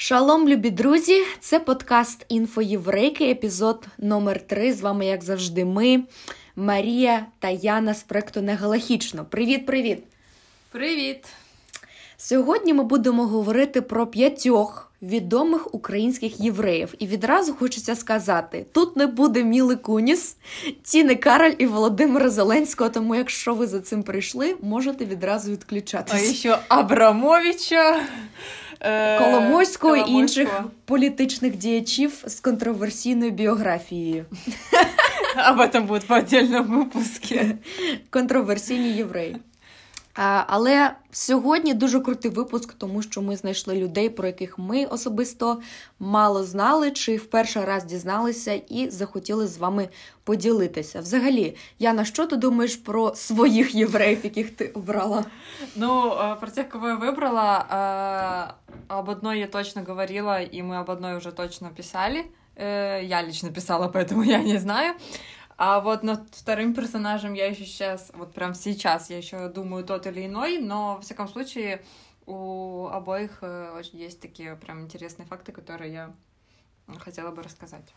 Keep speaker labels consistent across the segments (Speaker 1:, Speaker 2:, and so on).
Speaker 1: Шалом, любі друзі! Це подкаст «Інфоєврейки», епізод номер 3 З вами, як завжди, ми, Марія та Яна з проекту Негалахічно. Привіт-привіт!
Speaker 2: Привіт!
Speaker 1: Сьогодні ми будемо говорити про п'ятьох відомих українських євреїв. І відразу хочеться сказати: тут не буде Міли Куніс, Тіни Кароль і Володимира Зеленського. Тому, якщо ви за цим прийшли, можете відразу відключатися.
Speaker 2: А ще Абрамовича.
Speaker 1: Е, Коломойського і інших політичних діячів з контроверсійною біографією.
Speaker 2: Об этом будет по отдельному випуску.
Speaker 1: Контроверсійні євреї. Але сьогодні дуже крутий випуск, тому що ми знайшли людей, про яких ми особисто мало знали, чи в перший раз дізналися і захотіли з вами поділитися. Взагалі, Яна, що ти думаєш про своїх євреїв, яких ти обрала?
Speaker 2: Ну, про тих, кого я вибрала, об одной я точно говорила, і ми об одной вже точно писали. Я лично писала, поэтому я не знаю. А вот над вторым персонажем я еще сейчас, вот прям сейчас, я еще думаю тот или иной, но, во всяком случае, у обоих э, очень есть такие прям интересные факти, которые я хотіла би розказати.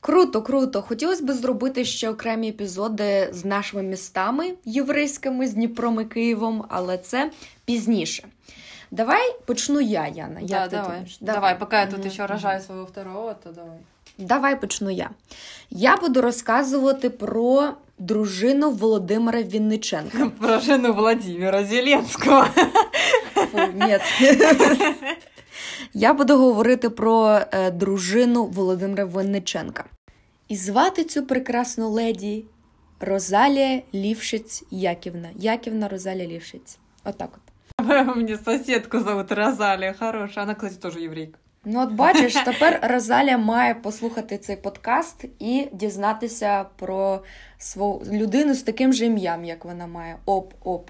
Speaker 1: Круто, круто. Хотілося б зробити ще окремі епізоди з нашими містами єврейськими, з Дніпром і Києвом, але це пізніше. Давай почну я, Яна.
Speaker 2: Да, Як давай. Ти давай. давай, поки я тут mm-hmm. ще рожаю свого второго, то давай.
Speaker 1: Давай почну я. Я буду розказувати про дружину Володимира Вінниченка.
Speaker 2: Про жену Владимира Зеленського.
Speaker 1: Фу, ні. Я буду говорити про е, дружину Володимира Винниченка. І звати цю прекрасну леді Розалія Лівшиць Яківна. Яківна Розалія Лівшиць. Отак от.
Speaker 2: Мені сусідку зовут Розалія, хороша. Вона, кстати, теж єврейка.
Speaker 1: Ну, от бачиш, тепер Розаля має послухати цей подкаст і дізнатися про свою людину з таким же ім'ям, як вона має. Оп-оп.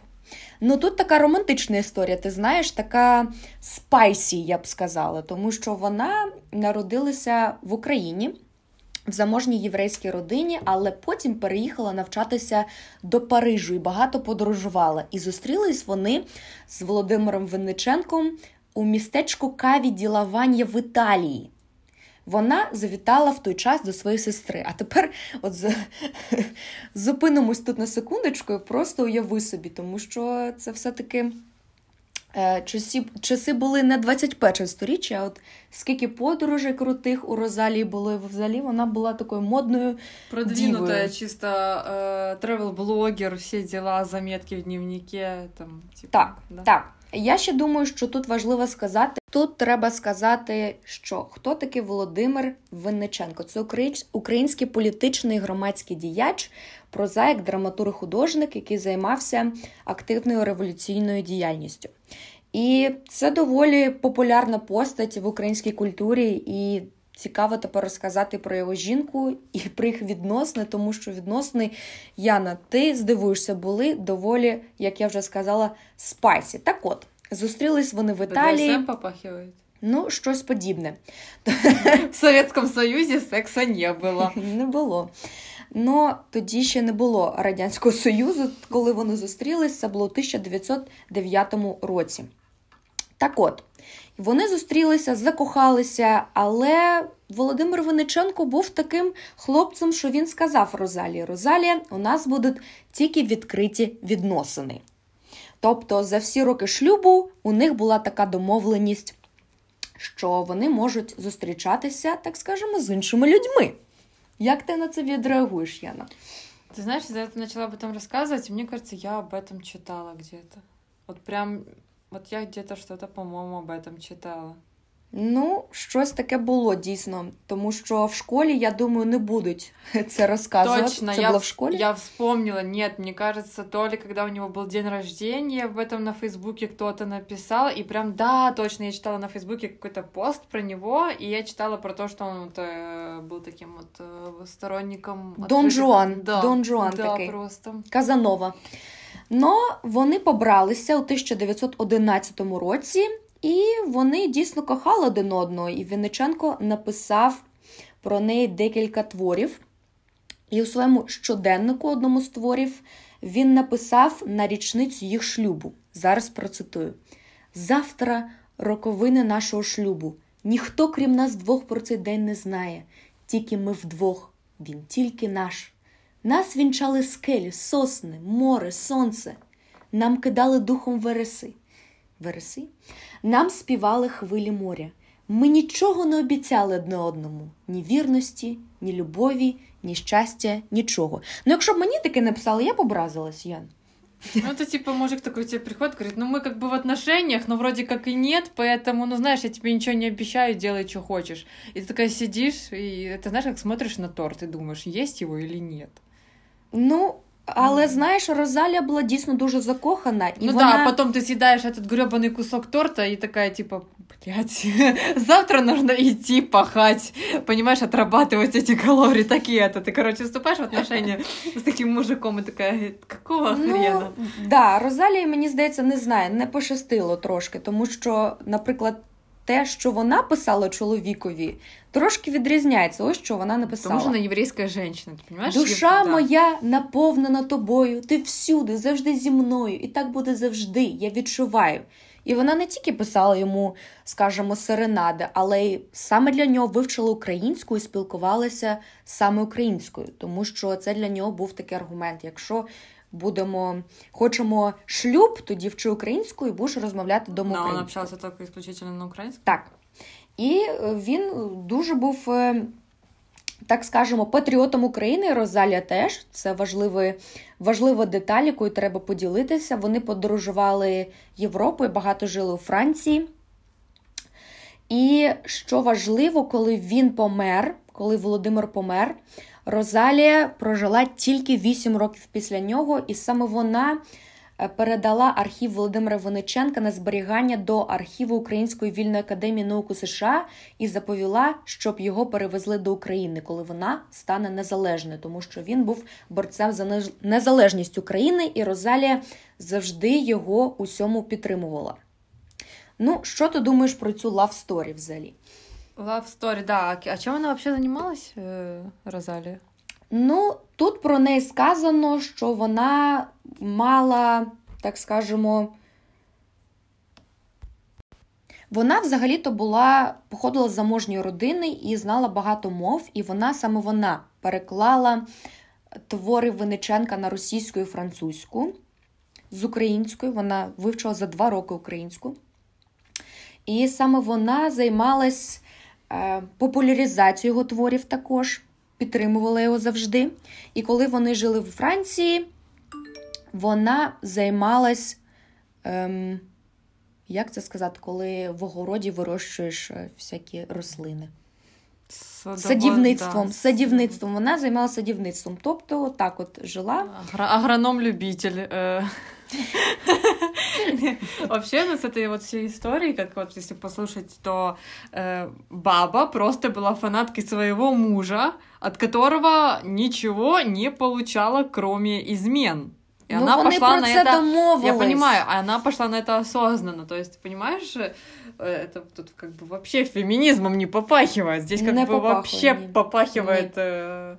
Speaker 1: Ну тут така романтична історія, ти знаєш, така spicy, я б сказала, тому що вона народилася в Україні. В заможній єврейській родині, але потім переїхала навчатися до Парижу і багато подорожувала. І зустрілись вони з Володимиром Винниченком у містечку Каві Ділавання в Італії. Вона завітала в той час до своєї сестри. А тепер от зупинимось тут на секундочку і просто уяви собі, тому що це все-таки е, часи часи були не 21 сторіччя, а от скільки подорожей крутих у Розалії було, і взагалі вона була такою модною.
Speaker 2: Продвинутая чисто е, тревел-блогер, всі діла, заметки в дневнике. Там,
Speaker 1: типу, Так, да? так. Я ще думаю, що тут важливо сказати. Тут треба сказати, що хто такий Володимир Винниченко? Це український політичний громадський діяч, прозаїк, драматург, художник, який займався активною революційною діяльністю. І це доволі популярна постать в українській культурі, і цікаво тепер розказати про його жінку і про їх відносини, тому що відносини Яна, ти здивуєшся, були доволі, як я вже сказала, spicy. Так от, зустрілись вони в Італії.
Speaker 2: Попахивають?
Speaker 1: Ну, щось подібне.
Speaker 2: В Совєтському Союзі секса не було.
Speaker 1: Не було. Ну, тоді ще не було Радянського Союзу, коли вони зустрілись, це було у 1909 році. Так от, вони зустрілися, закохалися, але Володимир Винниченко був таким хлопцем, що він сказав Розалії: Розалія, у нас будуть тільки відкриті відносини. Тобто, за всі роки шлюбу у них була така домовленість, що вони можуть зустрічатися, так скажемо, з іншими людьми. Як ти на це відреагуєш, Яна?
Speaker 2: Ти знаєш, я почала об этом рассказывать, и мне кажется, я об этом читала где-то. Вот прям Вот я где-то что-то, по-моему, об этом читала.
Speaker 1: Ну, щось таке було дійсно, тому що в школі, я думаю, не будуть це розказувати.
Speaker 2: Точно,
Speaker 1: це
Speaker 2: я,
Speaker 1: було в школі?
Speaker 2: Я вспомнила, нет, мне кажется, то ли когда у него был день рождения, об этом на Фейсбуке кто-то написал, и прям, да, точно, я читала на Фейсбуке какой-то пост про него, и я читала про то, что он вот, э, был таким вот э, сторонником...
Speaker 1: Дон Жуан, да, Дон Жуан
Speaker 2: да,
Speaker 1: такий.
Speaker 2: просто.
Speaker 1: Казанова. Но вони побралися у 1911 році, і вони дійсно кохали один одного. І Вінниченко написав про неї декілька творів. І у своєму щоденнику одному з творів він написав на річницю їх шлюбу. Зараз процитую: Завтра роковини нашого шлюбу. Ніхто, крім нас двох, про цей день не знає, тільки ми вдвох, він тільки наш. Нас вінчали скелі, сосни, море, сонце, нам кидали духом вереси. Вереси? Нам співали хвилі моря. Ми нічого не обіцяли одне одному: ні вірності, ні любові, ні щастя, нічого. Ну, якщо б мені таке написали, я б образилась, Ян.
Speaker 2: Ну, это типа мужик такой тебе приходит, говорит, ну мы как бы в отношениях, но вроде как и нет, поэтому, ну знаешь, я тебе ничего не обещаю, делай, что хочешь. И ты такая сидишь, и ты знаешь, как смотришь на торт и думаешь, есть его или нет.
Speaker 1: Ну, але знаєш, Розалія була дійсно дуже закохана. І
Speaker 2: ну
Speaker 1: вона...
Speaker 2: да, а потом ты съедаешь этот гребаный кусок торта и такая типа, блядь, завтра нужно идти пахать, понимаешь, отрабатывать эти калории, такие-то. Ты, короче, вступаешь в отношения с таким мужиком и такая, какого
Speaker 1: ну,
Speaker 2: хрена?
Speaker 1: Да, Розалія, мені здається, не знає, не пощастило трошки, тому що, наприклад, те, що вона писала чоловікові, трошки відрізняється. Ось що вона написала.
Speaker 2: Тому що вона єврейська жінка, ти розумієш?
Speaker 1: Душа моя наповнена тобою, ти всюди, завжди зі мною, і так буде завжди. Я відчуваю. І вона не тільки писала йому, скажімо, серенади, але й саме для нього вивчила українську і спілкувалася саме українською, тому що це для нього був такий аргумент. Якщо будемо, хочемо шлюб, тоді вчи українською і будеш розмовляти дома
Speaker 2: українською.
Speaker 1: українською.
Speaker 2: Вона общалася тільки ісключительно на українську?
Speaker 1: Так. І він дуже був, так скажемо, патріотом України. Розалія теж це важливий, важлива деталь, якою треба поділитися. Вони подорожували Європою, багато жили у Франції. І що важливо, коли він помер, коли Володимир помер, Розалія прожила тільки 8 років після нього, і саме вона передала архів Володимира Винниченка на зберігання до архіву Української вільної академії наук США і заповіла, щоб його перевезли до України, коли вона стане незалежною, тому що він був борцем за незалежність України, і Розалія завжди його усьому підтримувала. Ну, що ти думаєш про цю story взагалі?
Speaker 2: Love story, да. А чим вона взагалі займалась, Розалія?
Speaker 1: Ну, тут про неї сказано, що вона мала, так скажемо, вона взагалі-то була, походила з заможньої родини і знала багато мов, і вона саме вона переклала твори Винниченка на російську і французьку. З українською вона вивчила за два роки українську. І саме вона займалась е, популяризацією його творів також підтримувала його завжди. І коли вони жили в Франції, вона займалась, ем, як це сказати, коли в огороді вирощуєш е, всякі рослини. Садово, садівництвом. Да. Садівництвом. Вона займалася садівництвом. Тобто, так от жила.
Speaker 2: Агроном-любитель. Е. Вообще, ну, с этой вот всей историей, как вот если послушать, то э, баба просто была фанаткой своего мужа, от которого ничего не получала, кроме измен.
Speaker 1: И ну, она пошла на это.
Speaker 2: Я понимаю, она пошла на это осознанно. То есть, понимаешь, э, это тут как бы вообще феминизмом не попахивает. Здесь как не бы вообще попахивает. Э,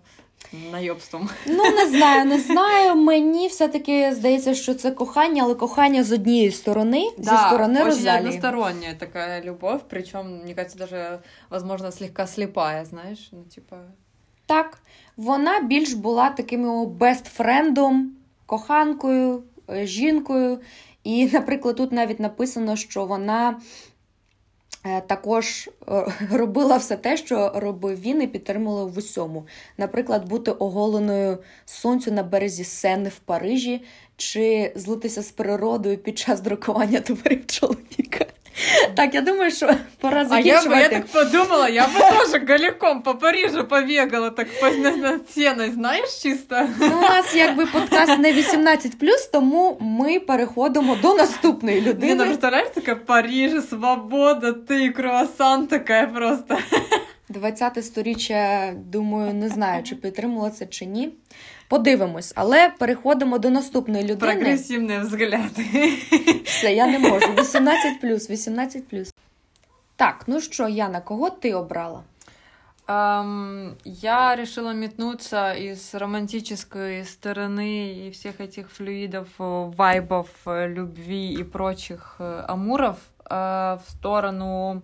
Speaker 2: Найобством.
Speaker 1: Ну, не знаю, не знаю. Мені все-таки здається, що це кохання, але кохання з однієї сторони, да, зі сторони Розалії.
Speaker 2: односторонняя така любов, причому, мені кажется, даже, возможно, слегка сліпая, знаєш, ну, типа...
Speaker 1: Так, вона більш була таким бестфрендом, коханкою, е, жінкою. І, наприклад, тут навіть написано, що вона також е, робила все те, що робив він і підтримувала в усьому. Наприклад, бути оголеною сонцю на березі Сени в Парижі, чи злитися з природою під час друкування творів чоловіка. Так, я думаю, що пора закінчувати.
Speaker 2: А я, я так подумала, я бы тоже голиком по Парижу побегала, так над стіною, знаєш, чисто.
Speaker 1: Ну, у нас якби подкаст не 18+, тому ми переходимо до наступної людини.
Speaker 2: Не, ну, представляєш, така Париж, свобода, ти круасан така просто.
Speaker 1: 20-те сторіччя, думаю, не знаю, чи підтримувала це чи ні. Подивимось, але переходимо до наступної людини.
Speaker 2: Прогресивні взгляди.
Speaker 1: Все, я не можу. 18 плюс, 18 плюс. Так, ну що, Яна, кого ти обрала?
Speaker 2: Um, я решила метнуться из романтической стороны и всех этих флюидов, вайбов, любви и прочих амуров uh, в сторону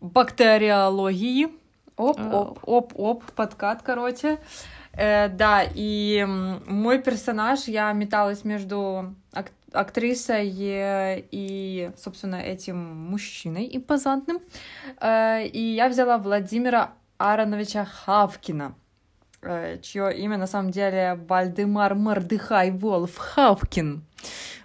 Speaker 2: бактериологии.
Speaker 1: Оп-оп.
Speaker 2: Э, Оп-оп, подкат, короче. Э, да, и мой персонаж, я металась между ак- актрисой э, и, собственно, этим мужчиной импозантным. Э, И я взяла Владимира Ароновича Хавкина, э, чье имя на самом деле Вальдемар Мордыхай Волф Хавкин.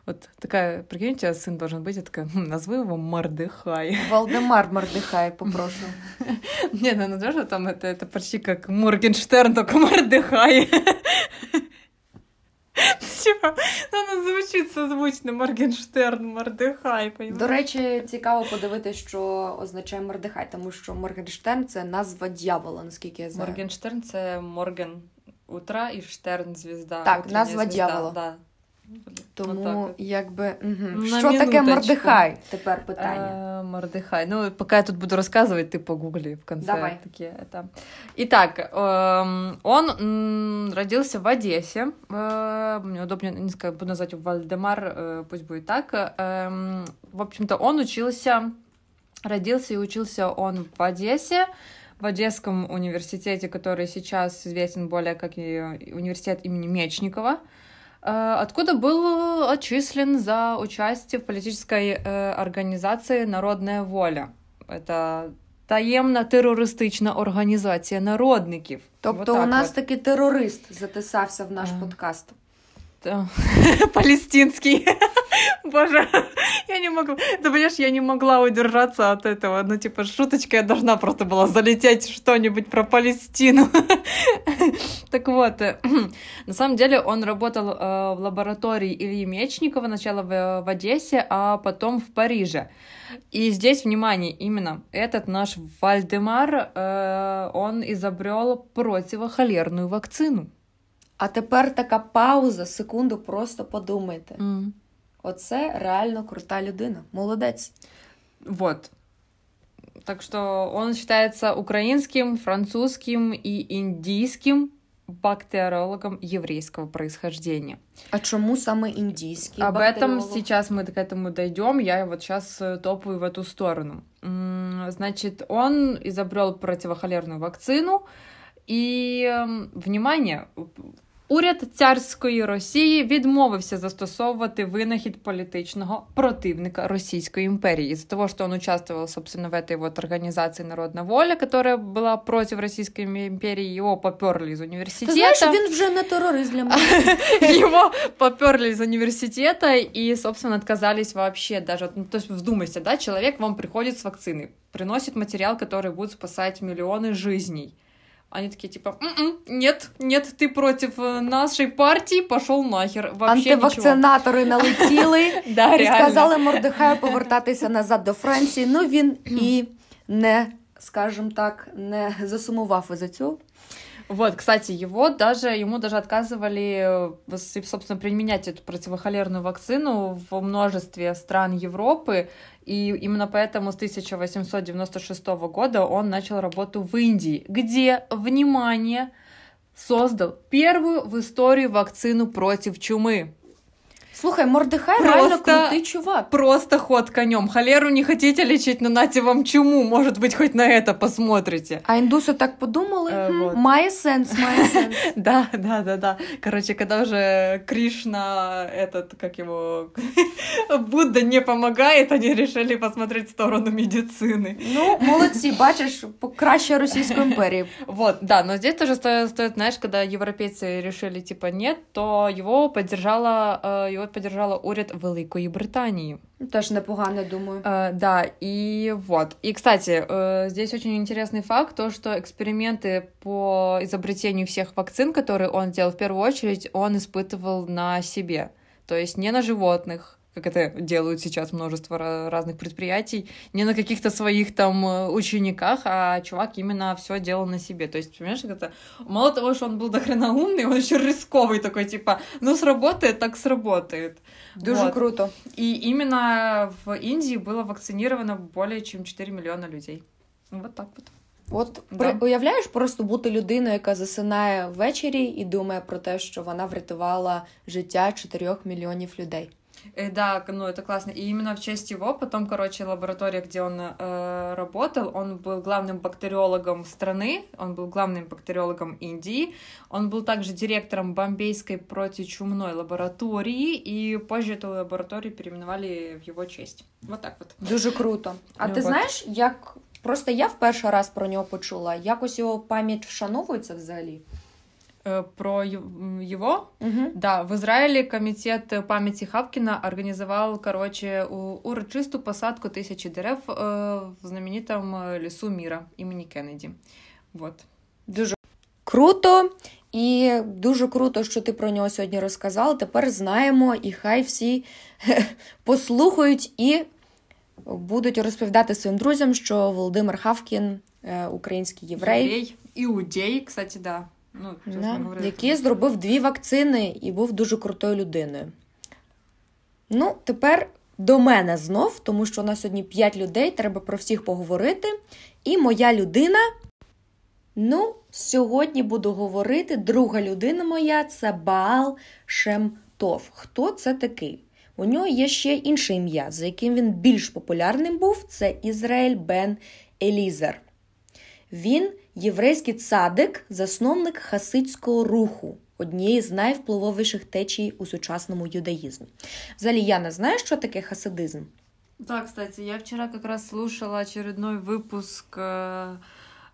Speaker 2: Вот такая, прикинь, у тебя сын должен быть, я такая, «Хм, назову его Мордыхай.
Speaker 1: Валдемар Мордихай, попрошу.
Speaker 2: Не, ну знаешь, что там это, это почти как Моргенштерн, только Мордыхай. Типа, ну, воно звучить созвучно Моргенштерн, Мордыхай,
Speaker 1: До
Speaker 2: понимаєш?
Speaker 1: речі, цікаво подивитися, що означає Мордихай, тому що Моргенштерн це назва дьявола, наскільки я знаю.
Speaker 2: Моргенштерн це Морген утра і Штерн звізда.
Speaker 1: Так,
Speaker 2: утрення
Speaker 1: назва
Speaker 2: звізда,
Speaker 1: дьявола.
Speaker 2: Да.
Speaker 1: Тому
Speaker 2: Вот так от.
Speaker 1: якби угу.
Speaker 2: На
Speaker 1: що таке. Мордихай? Тепер питання.
Speaker 2: Мордыхай. Ну, пока я тут буду рассказывать, ты погугли в конце.
Speaker 1: Давай.
Speaker 2: Такие, это. Итак, он родился в Одессе. Мне удобнее не буду назвать его Вальдемар, пусть будет так. В общем-то, он учился, родился и учился он в Одессе, в Одесском университете, который сейчас известен более как университет имени Мечникова. Э, Откуда был отчислен за участие в политической э, организации Народная воля. Это таємна терористична організація народників.
Speaker 1: Тобто
Speaker 2: Вот
Speaker 1: у
Speaker 2: так
Speaker 1: нас
Speaker 2: от.
Speaker 1: таки терорист затисався в наш
Speaker 2: А.
Speaker 1: подкаст.
Speaker 2: Палестинский. Боже, я не могла. Ты понимаешь, я не могла удержаться от этого. Ну, типа, шуточка, я должна просто была залететь что-нибудь про Палестину. Так вот, э, на самом деле он работал э, в лаборатории Ильи Мечникова, сначала в, в Одессе, а потом в Париже. И здесь, внимание, именно этот наш Вальдемар, э, он изобрел противохолерную вакцину.
Speaker 1: А тепер така пауза, секунду, просто подумайте. Оце реально крута людина. Молодець.
Speaker 2: Вот. Так что он считается украинским, французским и индийским бактериологом еврейского происхождения.
Speaker 1: А чому саме індійський?
Speaker 2: Об этом
Speaker 1: бактеріолог?
Speaker 2: сейчас мы к этому дойдем. Я вот сейчас топаю в эту сторону. М, Значит, он изобрел противохолерную вакцину. І ем, внимание, уряд царської Росії відмовився застосовувати винахід політичного противника Російської імперії. Из-за того, что он участвовал, собственно, в этой вот организации «Народная воля», которая была против Российской империи, его поперли из
Speaker 1: Ти
Speaker 2: университета.
Speaker 1: знаєш, він вже не терорист для мене.
Speaker 2: Его поперли из университета и, собственно, отказались вообще даже. Ну, то есть вдумайся, да, человек вам приходит с вакциной, приносит материал, который будет спасать миллионы жизней. Они такие типа, «М-м, нет, нет, ты против э, нашей партии, пошел нахер. Вообще ничего.
Speaker 1: Антивакцинатори налетіли
Speaker 2: Да,
Speaker 1: і сказали Мордехаю повертатися назад до Франції. Ну він і не, скажімо так, не засумував із-за цього.
Speaker 2: Вот, кстати, его даже, ему даже отказывали, э, собственно, применять эту противохолерную вакцину в множестве стран Европы, и именно поэтому с 1896 года он начал работу в Индии, где, внимание, создал первую в истории вакцину против чумы.
Speaker 1: Слухай, Мордехай
Speaker 2: Просто-
Speaker 1: реально крутий чувак.
Speaker 2: Просто ход конем. Холеру не хотите лечить, но нате вам чуму. Может быть, хоть на это посмотрите.
Speaker 1: А індуси так подумали,
Speaker 2: Е,
Speaker 1: «Хм,
Speaker 2: вот.
Speaker 1: має сенс, має сенс.
Speaker 2: Да, да, да, да. Короче, когда уже Кришна, этот, как его, Будда не помогает, они решили посмотреть в сторону медицины.
Speaker 1: Ну, молодці, бачиш, краще Російської імперії.
Speaker 2: Вот, да, но здесь тоже стоит, стоит, знаешь, когда европейцы решили, типа, нет, то его поддержала, э, его поддержала уряд Великої Британии.
Speaker 1: Теж непогано, думаю.
Speaker 2: Э, да, и вот. И, кстати, э, здесь очень интересный факт, то, что эксперименты по изобретению всех вакцин, которые он делал, в первую очередь, он испытывал на себе. То есть не на животных, как это делают сейчас множество ра- разных предприятий, не на каких-то своих там э, учениках, а чувак именно все делал на себе. То есть, понимаешь, как это... Мало того, что он был дохрена умный, он еще рисковый такой, типа, ну сработает, так сработает.
Speaker 1: Дуже
Speaker 2: Вот.
Speaker 1: круто.
Speaker 2: И именно в Индии было вакцинировано более чем 4 миллиона людей. Вот так вот.
Speaker 1: От
Speaker 2: Да.
Speaker 1: при, уявляєш просто бути людиною, яка засинає ввечері і думає про те, що вона врятувала життя 4 мільйонів людей.
Speaker 2: Э, да, ну это классно. И именно в честь его потом, короче, лаборатория, где он э, работал, он был главным бактериологом страны, он был главным бактериологом Индии, он был также директором Бомбейской противочумной лаборатории, и позже эту лабораторию переименовали в его честь. Вот так вот.
Speaker 1: Дуже круто. А
Speaker 2: Ну,
Speaker 1: ти
Speaker 2: от.
Speaker 1: знаєш, як просто я в перший раз про нього почула, якось його пам'ять вшановується взагалі?
Speaker 2: Э, про ев- м, его
Speaker 1: Угу.
Speaker 2: Да, в Израиле комитет памяти Хавкина организовал, короче, у- урочисту посадку тысячи дерев э, в знаменитом э, лесу мира имени Кеннеди. Вот.
Speaker 1: Дуже круто. І дуже круто, що ти про нього сьогодні розказала. Тепер знаємо, і хай всі послухають і будуть розповідати своїм друзям, що Володимир Хавкін е, український єврей,
Speaker 2: Еврей, иудей, кстати, да. Ну,
Speaker 1: да, який зробив дві вакцини і був дуже крутою людиною. Ну, тепер до мене знов, тому що у нас сьогодні 5 людей, треба про всіх поговорити. І моя людина. Ну, сьогодні буду говорити. Друга людина моя це Баал Шемтов. Хто це такий? У нього є ще інше ім'я, за яким він більш популярним був. Це Ізраїль Бен Елізер. Він єврейський цадик, засновник хасидського руху, однієї з найвпливовіших течій у сучасному юдаїзмі. Взагалі, я не знаю, що таке хасидизм.
Speaker 2: Да, кстати, я вчера как раз слушала очередной выпуск э,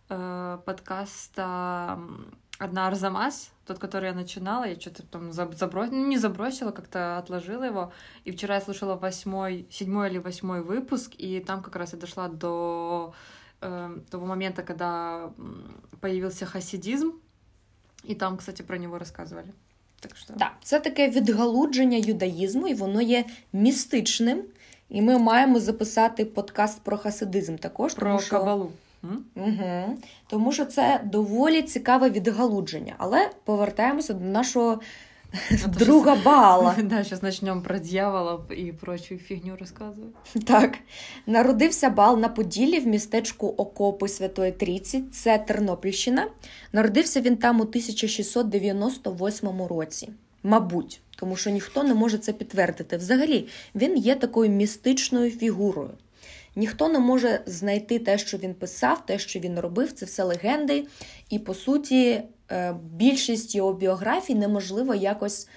Speaker 2: э, подкаста м, «Одна Арзамас», тот, который я начинала, я что-то там забросила, ну, не забросила, как-то отложила его. И вчера я слушала восьмой, седьмой или восьмой выпуск, и там как раз я дошла до э, того момента, когда появился хасидизм, и там, кстати, про него рассказывали. Так что...
Speaker 1: Так, це таке відгалудження юдаїзму, і воно є містичним. І ми маємо записати подкаст про хасидизм також.
Speaker 2: Про
Speaker 1: тому що...
Speaker 2: кабалу.
Speaker 1: Угу. Тому що це доволі цікаве відгалудження. Але повертаємося до нашого
Speaker 2: А
Speaker 1: друга Баала.
Speaker 2: Да, сейчас начнем про дьяволов и прочую фигню рассказывать.
Speaker 1: Так, народився Бал на Поділлі в містечку Окопи Святої Трійці, це Тернопільщина. Народився він там у 1698 році. Мабуть, тому що ніхто не може це підтвердити. Взагалі, він є такою містичною фігурою. Ніхто не може знайти те, що він писав, те, що він робив, це все легенди. І по суті, е, більшість його біографій неможливо якось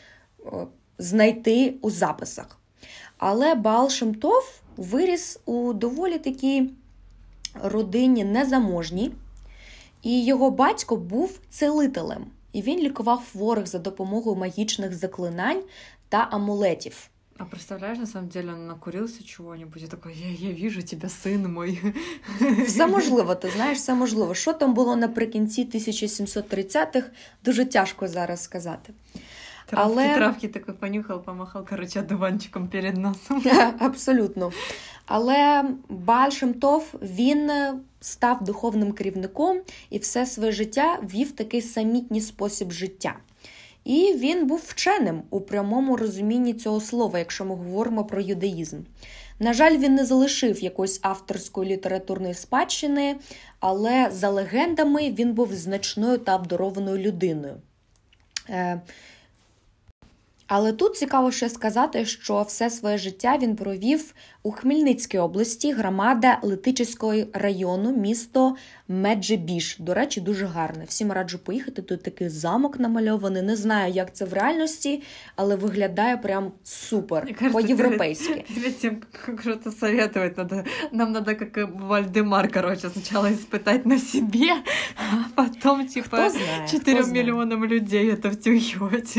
Speaker 1: е, знайти у записах. Але Баал Шемтов виріс у доволі такій родині незаможній, і його батько був целителем, і він лікував хворих за допомогою магічних заклинань та амулетів.
Speaker 2: А представляешь, на самом деле он накурился чего-нибудь и такой, я, я вижу тебя, сын мой.
Speaker 1: Все можливо, ти знаєш, все можливо. Що там було наприкінці 1730-х, дуже тяжко зараз сказати.
Speaker 2: Травки,
Speaker 1: Але-
Speaker 2: травки такой понюхал, помахал, короче, одуванчиком перед носом.
Speaker 1: Абсолютно. Але Бааль Шемтов він став духовним керівником і все своє життя вів такий самітній спосіб життя. І він був вченим у прямому розумінні цього слова, якщо ми говоримо про юдаїзм. На жаль, він не залишив якоїсь авторської літературної спадщини, але за легендами він був значною та обдарованою людиною. Але тут цікаво ще сказати, що все своє життя він провів у Хмельницькій області, громада Летичівського району, місто Меджибіш. До речі, дуже гарне. Всім раджу поїхати. Тут такий замок намальований. Не знаю, як це в реальності, але виглядає прям супер по-європейськи.
Speaker 2: Что-то советовать, надо, нам надо, как Вальдемар, короче, сначала испытать на себе, а потом, типа,
Speaker 1: знає? хто
Speaker 2: 4
Speaker 1: знає.
Speaker 2: миллионам людей это втюхивать.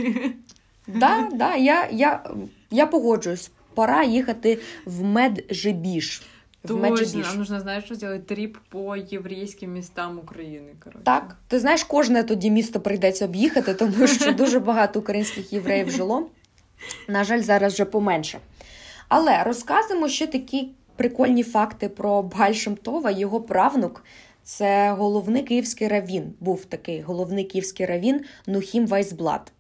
Speaker 1: Да, да, я, я, я погоджуюсь. Пора їхати в Меджибіш. В
Speaker 2: Точно, нам нужно, знаешь, что сделать? Трип по еврейским местам Украины, короче.
Speaker 1: Так, ти знаєш, кожне тоді місто прийдеться об'їхати, тому що дуже багато українських євреїв жило. На жаль, зараз вже поменше. Але розказуємо ще такі прикольні факти про Баль Шемтова. Його правнук це головний київський равін. Був такий головний київський равін Нухім Вайсблат.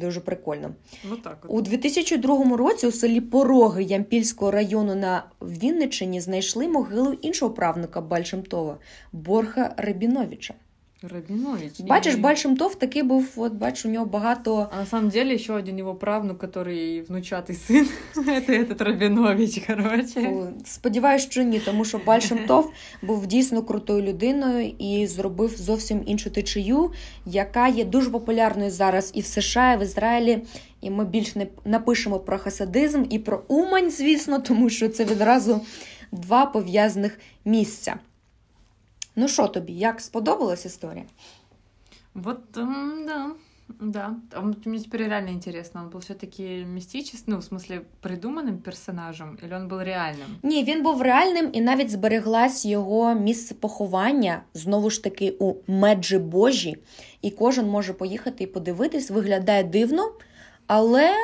Speaker 1: Дуже прикольно.
Speaker 2: Вот так от.
Speaker 1: У 2002 році у селі Пороги Ямпільського району на Вінниччині знайшли могилу іншого правника Бальшемтова Борха Рабіновича.
Speaker 2: Рабинович.
Speaker 1: Бачиш,
Speaker 2: И-
Speaker 1: Большимтов такий був, от бач, у нього багато.
Speaker 2: А на самом деле еще один его правнук, который внучатый сын, это этот Рабинович, короче.
Speaker 1: Фу, Сподіваюсь, що ні, тому що Большимтов був дійсно крутою людиною і зробив зовсім іншу течію, яка є дуже популярною зараз і в США, і в Ізраїлі. І ми більше не напишемо про хасадизм і про Умань, звісно, тому що це відразу два пов'язаних місця. Ну що тобі, як сподобалась історія?
Speaker 2: Вот, м, да, да. А вот мне теперь реально интересно, он был все-таки мистический, ну, в смысле, придуманным персонажем, или он был реальным?
Speaker 1: Ні, він був реальним і навіть збереглась його місце поховання знову ж таки у Меджибожі. І кожен може поїхати і подивитись, виглядає дивно, але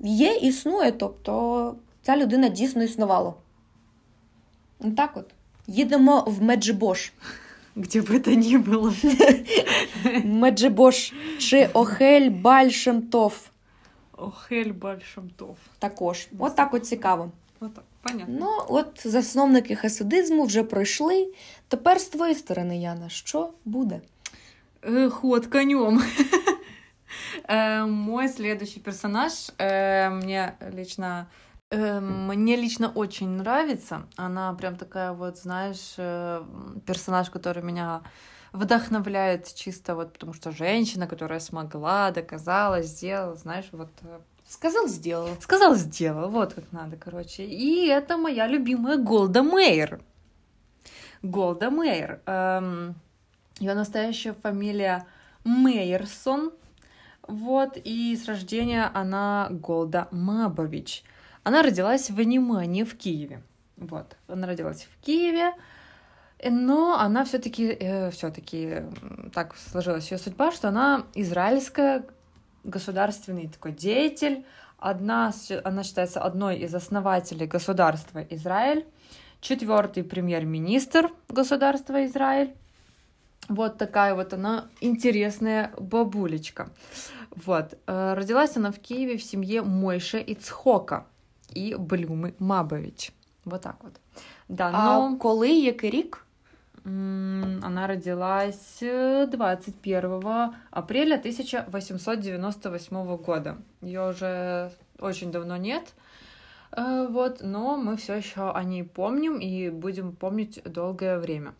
Speaker 1: є, існує. Тобто ця людина дійсно існувала. Так от. Їдемо в Меджибош.
Speaker 2: Где бы это ни было.
Speaker 1: Меджибош чи Охель Бальшемтов.
Speaker 2: Охель Большамтов.
Speaker 1: Також. От так от цікаво.
Speaker 2: Вот так, понятно.
Speaker 1: Ну, от засновники хасидизму вже пройшли. Тепер з твоєї сторони, Яна, що буде?
Speaker 2: Э, Ход конем. Э, Мой следующий персонаж э, мне лично э, мне лично очень нравится. Она прям такая вот, знаешь, э, персонаж, который меня вдохновляет чисто вот потому что женщина, которая смогла, доказала, сделала, знаешь, вот э,
Speaker 1: Сказав, зробила.
Speaker 2: сказал, сделал, вот как надо, короче. И это моя любимая Голда Мейер. Голда Мейер. Эм, ее настоящая фамилия Мейерсон. Вот, и с рождения она Голда Мабович. Она родилась в Анимане в Киеве. Вот, она родилась в Киеве, э, но она все-таки, все-таки так сложилась ее судьба, что она израильская государственный такой деятель. Одна, она считается одной из основателей государства Израиль, четвертый премьер-министр государства Израиль. Вот такая вот она интересная бабулечка. Вот. э, Родилась она в Киеве в семье Мойша Ицхока и Блюмы Мабович. Вот так вот. Да, но...
Speaker 1: А коли, який рік?
Speaker 2: Она родилась э, 21 апреля 1898 года. Ее уже очень давно нет. Вот, но мы все еще о ней помним и будем помнить долгое время.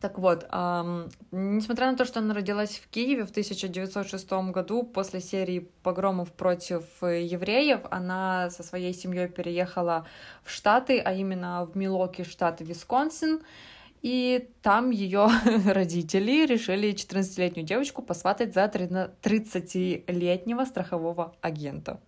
Speaker 2: Так вот, ам, несмотря на то, что она родилась в Киеве в 1906 году после серии погромов против э, евреев, она со своей семьей переехала в Штаты, а именно в Милоки, штат Висконсин. И там ее родители решили 14-летнюю девочку посватать за 30-летнего страхового агента.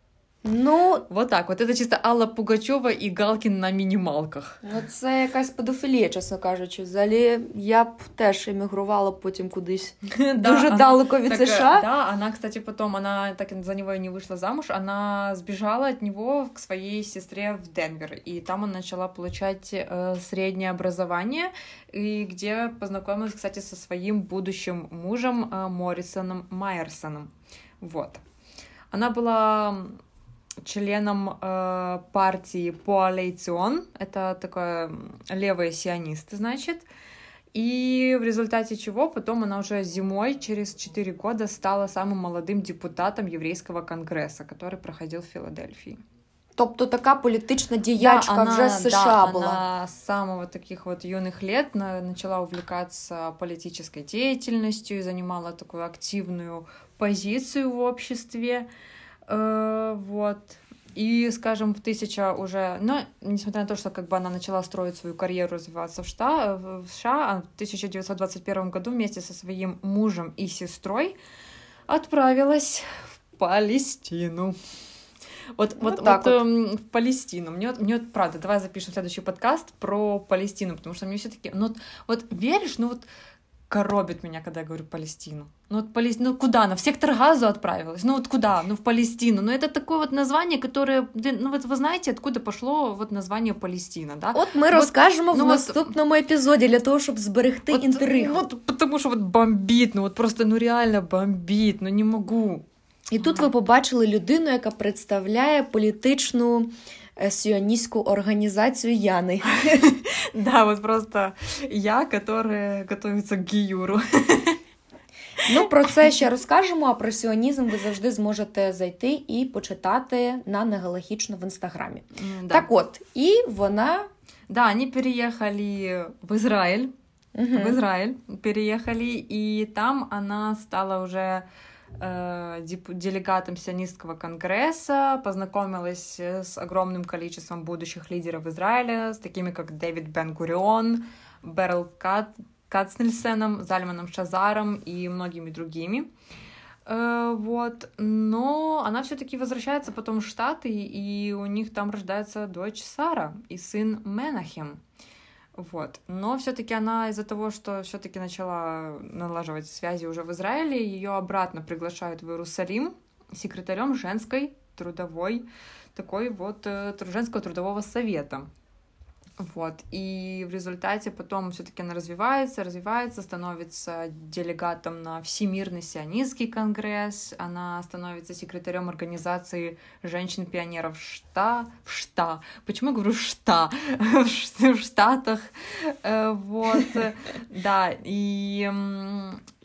Speaker 1: Ну,
Speaker 2: Вот так вот. Это чисто Алла Пугачева и Галкин на минималках.
Speaker 1: ну це якась педофілія, чесно кажучи. Взагалі, я б теж емігрувала потім кудись дуже
Speaker 2: она-
Speaker 1: далеко від
Speaker 2: Так, э,
Speaker 1: США.
Speaker 2: Да, она, кстати, потом, она так и за него и не вышла замуж, она сбежала от него к своей сестре в Денвер, и там она начала получать э, среднее образование, и где познакомилась, кстати, со своим будущим мужем э, Моррисоном Майерсоном. Вот. Она была членом э, партии Коалицион, это такое левые сионисты, значит, и в результате чего потом она уже зимой, через 4 года, стала самым молодым депутатом еврейского конгресса, который проходил в Филадельфии.
Speaker 1: Тобто така політична діячка
Speaker 2: Да,
Speaker 1: вже з
Speaker 2: да,
Speaker 1: США була.
Speaker 2: Она с самого таких вот юных лет на- начала увлекаться политической деятельностью и занимала такую активную позицию в обществе. Э, вот. И, скажем, в тысяча уже, но несмотря на то, что как бы она начала строить свою карьеру, развиваться в США, в США, а в 1921 году вместе со своим мужем и сестрой отправилась в Палестину. Вот,
Speaker 1: Вот
Speaker 2: вот,
Speaker 1: так
Speaker 2: вот,
Speaker 1: вот.
Speaker 2: эм, в Палестину. Мне, вот- мне вот правда, давай запишем следующий подкаст про Палестину, потому что мне все-таки, ну вот, вот веришь, ну вот коробит меня, когда я говорю Палестину. Ну вот Палестина, ну куда она? В сектор газу отправилась? Ну вот куда? Ну в Палестину. Ну это такое вот название, которое, ну вот вы знаете, откуда пошло вот название Палестина, да?
Speaker 1: От ми
Speaker 2: От,
Speaker 1: розкажемо
Speaker 2: ну,
Speaker 1: в
Speaker 2: от-
Speaker 1: наступному епізоді для того, щоб зберегти
Speaker 2: Вот,
Speaker 1: інтригу.
Speaker 2: вот потому что вот бомбит, ну вот просто, ну реально бомбит, ну не могу.
Speaker 1: І тут ви побачили людину, яка представляє політичну е, сіоністську організацію Яни.
Speaker 2: Да, вот просто я, которая готовится к гіюру.
Speaker 1: Ну, про це ще розкажемо, а про сіонізм ви завжди зможете зайти і почитати на негалахічно в інстаграмі.
Speaker 2: Да.
Speaker 1: Так от, і вона.
Speaker 2: Да, они переехали в Израиль.
Speaker 1: Мгм.
Speaker 2: В Израиль переехали, и там она стала уже э, делегатом сионистского конгресса, познакомилась э, с огромным количеством будущих лидеров Израиля, с такими как Дэвид Бен-Гурион, Берл Кат, Кацнельсеном, Зальманом Шазаром и многими другими. Э, Вот, но она все-таки возвращается потом в Штаты, и у них там рождается дочь Сара и сын Менахем. Вот. Но все-таки она из-за того, что все-таки начала налаживать связи уже в Израиле, ее обратно приглашают в Иерусалим секретарем женской трудовой такой вот э, женского трудового совета. Вот. И в результате потом все-таки она развивается, развивается, становится делегатом на Всемирный сионистский конгресс, она становится секретарем организации женщин-пионеров ШТА, в ШТА. Почему я говорю ШТА? В Штатах. Э, Вот, да, и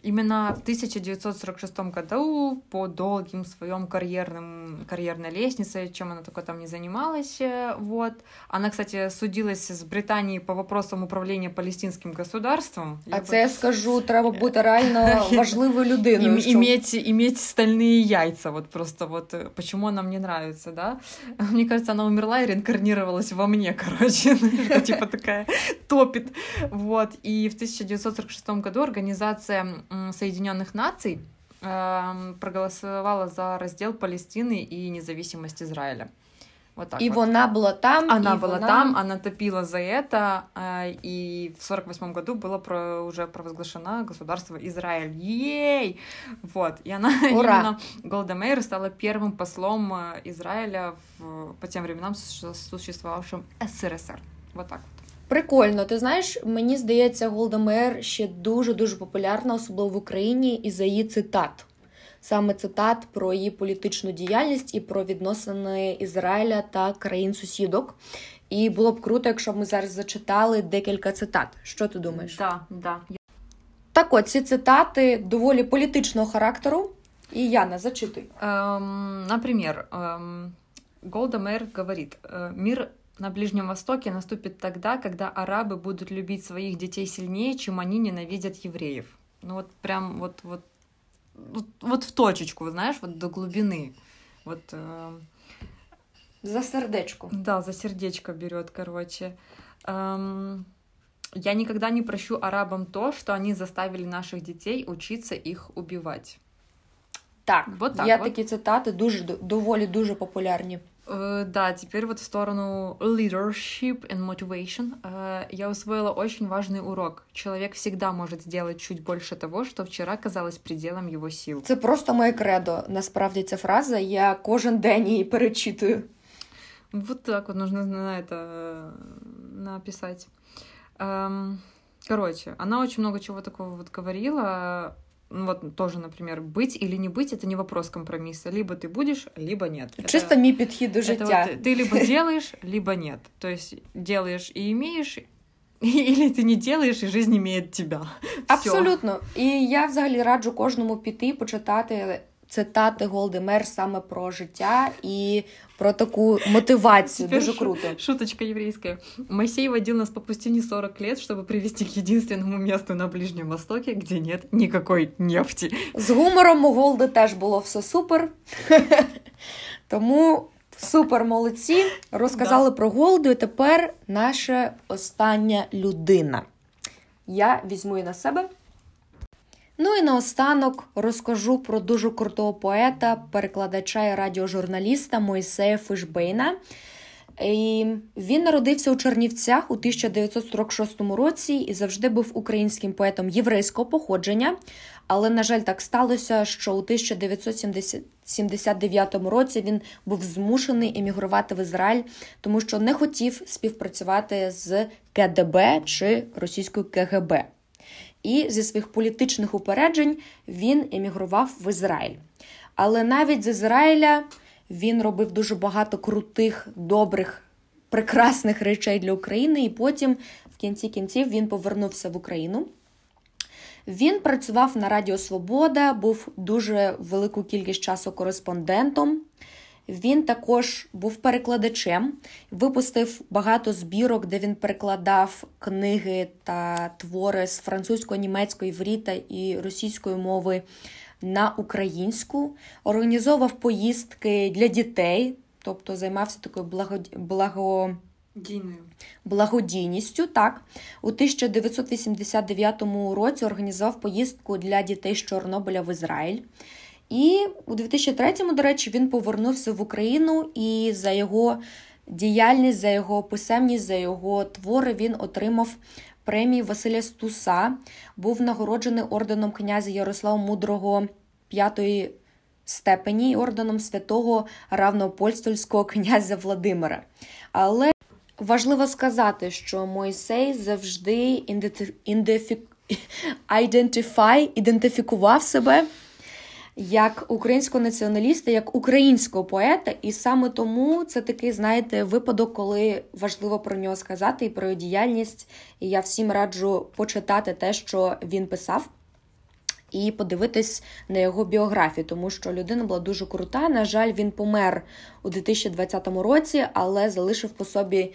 Speaker 2: именно в 1946 году по долгим своем карьерным, карьерной лестнице, чем она только там не занималась, э, вот. Она, кстати, судилась с Британией по вопросам управления палестинским государством.
Speaker 1: А
Speaker 2: Я
Speaker 1: це я скажу, треба бути реально важливою людиною.
Speaker 2: Им- иметь, иметь стальные яйца, вот просто вот почему она мне нравится, да? Мне кажется, она умерла и реинкарнировалась во мне, короче, что типа такая топит, вот. И в 1946 году Организация Соединенных Наций эм, проголосовала за раздел Палестины и независимость Израиля. Вот так
Speaker 1: І
Speaker 2: вот.
Speaker 1: вона була там.
Speaker 2: Она была
Speaker 1: вона...
Speaker 2: там, она топила за это, э, и в сорок восьмом году было про, уже провозглашено государство Израиль. Ей! Вот, и она
Speaker 1: Ура!
Speaker 2: именно, Голда Меир стала первым послом э, Израиля в, по тем временам суще- существовавшим СРСР. Вот так.
Speaker 1: Прикольно, ти знаєш, мені здається, Голда Меир ще дуже дуже популярна, особливо в Україні, і за її цитат. Саме цитат про її політичну діяльність і про відносини Ізраїля та країн-сусідок. І було б круто, якщо б ми зараз зачитали декілька цитат. Що ти думаєш?
Speaker 2: Да, да.
Speaker 1: Так от, ці цитати доволі політичного характеру. І Яна, зачитуй.
Speaker 2: Эм, например, эм, Голда Меир говорит, э, мир на Ближнем Востоке наступит тогда, когда арабы будут любить своих детей сильнее, чем они ненавидят евреев. Ну вот прям вот, вот, вот, вот в точечку, знаешь, вот до глубины. Вот, э,
Speaker 1: За сердечко.
Speaker 2: да, за сердечко берет, короче. Эм, я никогда не прощу арабам то, что они заставили наших детей учиться их убивать.
Speaker 1: Так,
Speaker 2: Вот так
Speaker 1: є
Speaker 2: от.
Speaker 1: такі цитати, дуже доволі дуже популярні.
Speaker 2: Э, Да, теперь вот в сторону leadership and motivation. Э, Я усвоила очень важный урок. Человек всегда может сделать чуть больше того, что вчера казалось пределом его сил.
Speaker 1: Це просто моє кредо. Насправді ця фраза. Я кожен день її перечитую.
Speaker 2: Вот так вот нужно на это э, написать. Эм, Короче, она очень много чего такого вот говорила. Ну, Вот тоже, например, быть или не быть это не вопрос компромисса. Либо ты будешь, либо нет. Это-
Speaker 1: Чисто мій підхід до
Speaker 2: Это
Speaker 1: життя.
Speaker 2: вот ты либо делаешь, либо нет. То есть делаешь и имеешь, или ты не делаешь, и жизнь имеет тебя. Всё.
Speaker 1: Абсолютно. І я взагалі раджу кожному піти і почитати цитати Голди Мер саме про життя і про таку мотивацію.
Speaker 2: Теперь
Speaker 1: Дуже круто.
Speaker 2: Шуточка еврейская. Моисей водил нас по пустыне 40 лет, чтобы привести к единственному месту на Ближнем Востоке, где нет никакой нефти.
Speaker 1: З гумором у Голди теж було все супер. Тому супер молодці. Розказали про Голду, і тепер наша остання людина. Я візьму її на себе. Ну і наостанок розкажу про дуже крутого поета, перекладача і радіожурналіста Мойсея Фишбейна. І він народився у Чернівцях у 1946 році і завжди був українським поетом єврейського походження. Але, на жаль, так сталося, що у 1979 році він був змушений емігрувати в Ізраїль, тому що не хотів співпрацювати з КДБ чи російською КГБ. І зі своїх політичних упереджень він емігрував в Ізраїль. Але навіть з Ізраїля він робив дуже багато крутих, добрих прекрасних речей для України, і потім, в кінці кінців, він повернувся в Україну. Він працював на Радіо Свобода, був дуже велику кількість часу кореспондентом. Він також був перекладачем, випустив багато збірок, де він перекладав книги та твори з французької, німецької, івріта і російської мови на українську, організовував поїздки для дітей, тобто займався такою благо... благодійністю. Так, у 1989 році організував поїздку для дітей з Чорнобиля в Ізраїль. І у 2003-му, до речі, він повернувся в Україну і за його діяльність, за його писемність, за його твори він отримав премію Василя Стуса, був нагороджений орденом князя Ярослава Мудрого п'ятої степені і орденом святого равнопольстольського князя Владимира. Але важливо сказати, що Мойсей завжди ідентифі... ідентифікував себе як українського націоналіста, як українського поета, і саме тому це такий, знаєте, випадок, коли важливо про нього сказати і про його діяльність. І я всім раджу почитати те, що він писав. І подивитись на його біографію, тому що людина була дуже крута. На жаль, він помер у 2020 році, але залишив по собі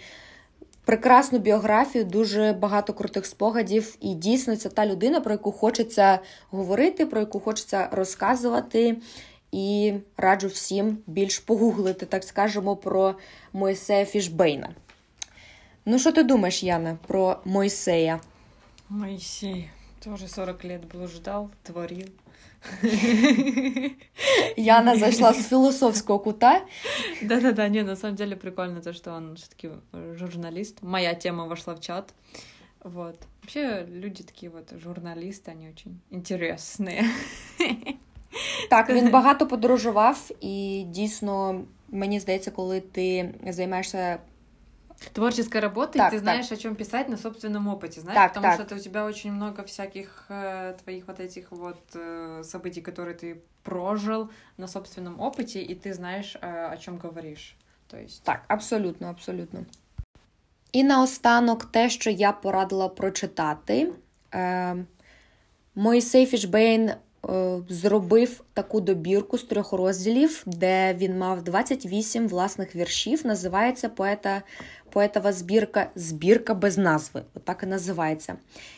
Speaker 1: прекрасну біографію, дуже багато крутих спогадів. І дійсно це та людина, про яку хочеться говорити, про яку хочеться розказувати. І раджу всім більш погуглити, так скажемо, про Мойсея Фішбейна. Ну, що ти думаєш, Яна, про Мойсея?
Speaker 2: Мойсей. Тоже 40 лет блуждал, творил.
Speaker 1: Яна зашла с философского кута.
Speaker 2: Да-да-да, не, на самом деле прикольно то, что он все-таки журналист. Моя тема вошла в чат. Вот. Вообще люди такие вот журналісти, они очень интересные.
Speaker 1: Так, він багато подорожував, і дійсно, мені здається, коли ти займаєшся
Speaker 2: творческая работа, так, и ты знаешь, так. о чем писать на собственном опыте, знаешь, так, потому так. что это у тебя очень много всяких э, твоих вот этих вот э, событий, которые ты прожил на собственном опыте, и ты знаешь, э, о чем говориш. То есть...
Speaker 1: Так, абсолютно, абсолютно. І наостанок те, що я порадила прочитати. Е, Мойсей Фішбейн Е, зробив таку добірку з трьох розділів, де він мав 28 власних віршів. Називається поета, поетова збірка Збірка без назви. Отак і називається.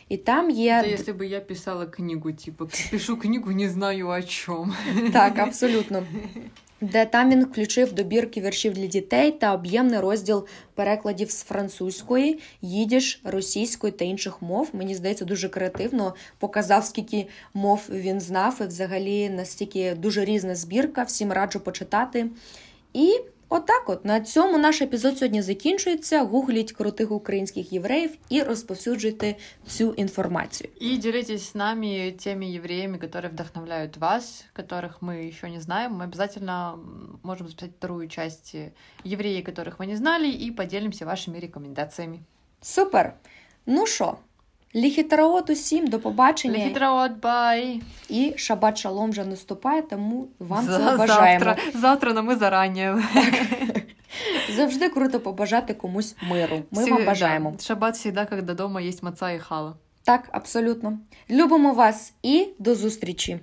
Speaker 1: І там є.
Speaker 2: Це якщо б я писала книгу, типу, пишу книгу, не знаю о чому.
Speaker 1: Так, абсолютно де там він включив добірки віршів для дітей та об'ємний розділ перекладів з французької, їдіш, російської та інших мов. Мені здається, дуже креативно показав, скільки мов він знав, і взагалі настільки дуже різна збірка. Всім раджу почитати. І Отак, от на цьому наш епізод сьогодні закінчується. Гугліть крутих українських євреїв і розповсюджуйте цю інформацію.
Speaker 2: І делитесь з нами теми євреями, які вдохновляють вас, которых ми ще не знаємо. Ми обязательно можемо записати вторую часть євреїв, яких ви не знали, і поділимося вашими рекомендаціями.
Speaker 1: Супер! Ну що? להתראות усім, до побачення.
Speaker 2: להתראות, bye!
Speaker 1: І шабат шалом вже наступає, тому вам За, це бажаємо.
Speaker 2: Завтра, завтра но ми зарані.
Speaker 1: Завжди круто побажати комусь миру. Ми Всі, вам бажаємо.
Speaker 2: Да. Шабат завжди, коли вдома є маца і хала.
Speaker 1: Так, абсолютно. Любимо вас і до зустрічі!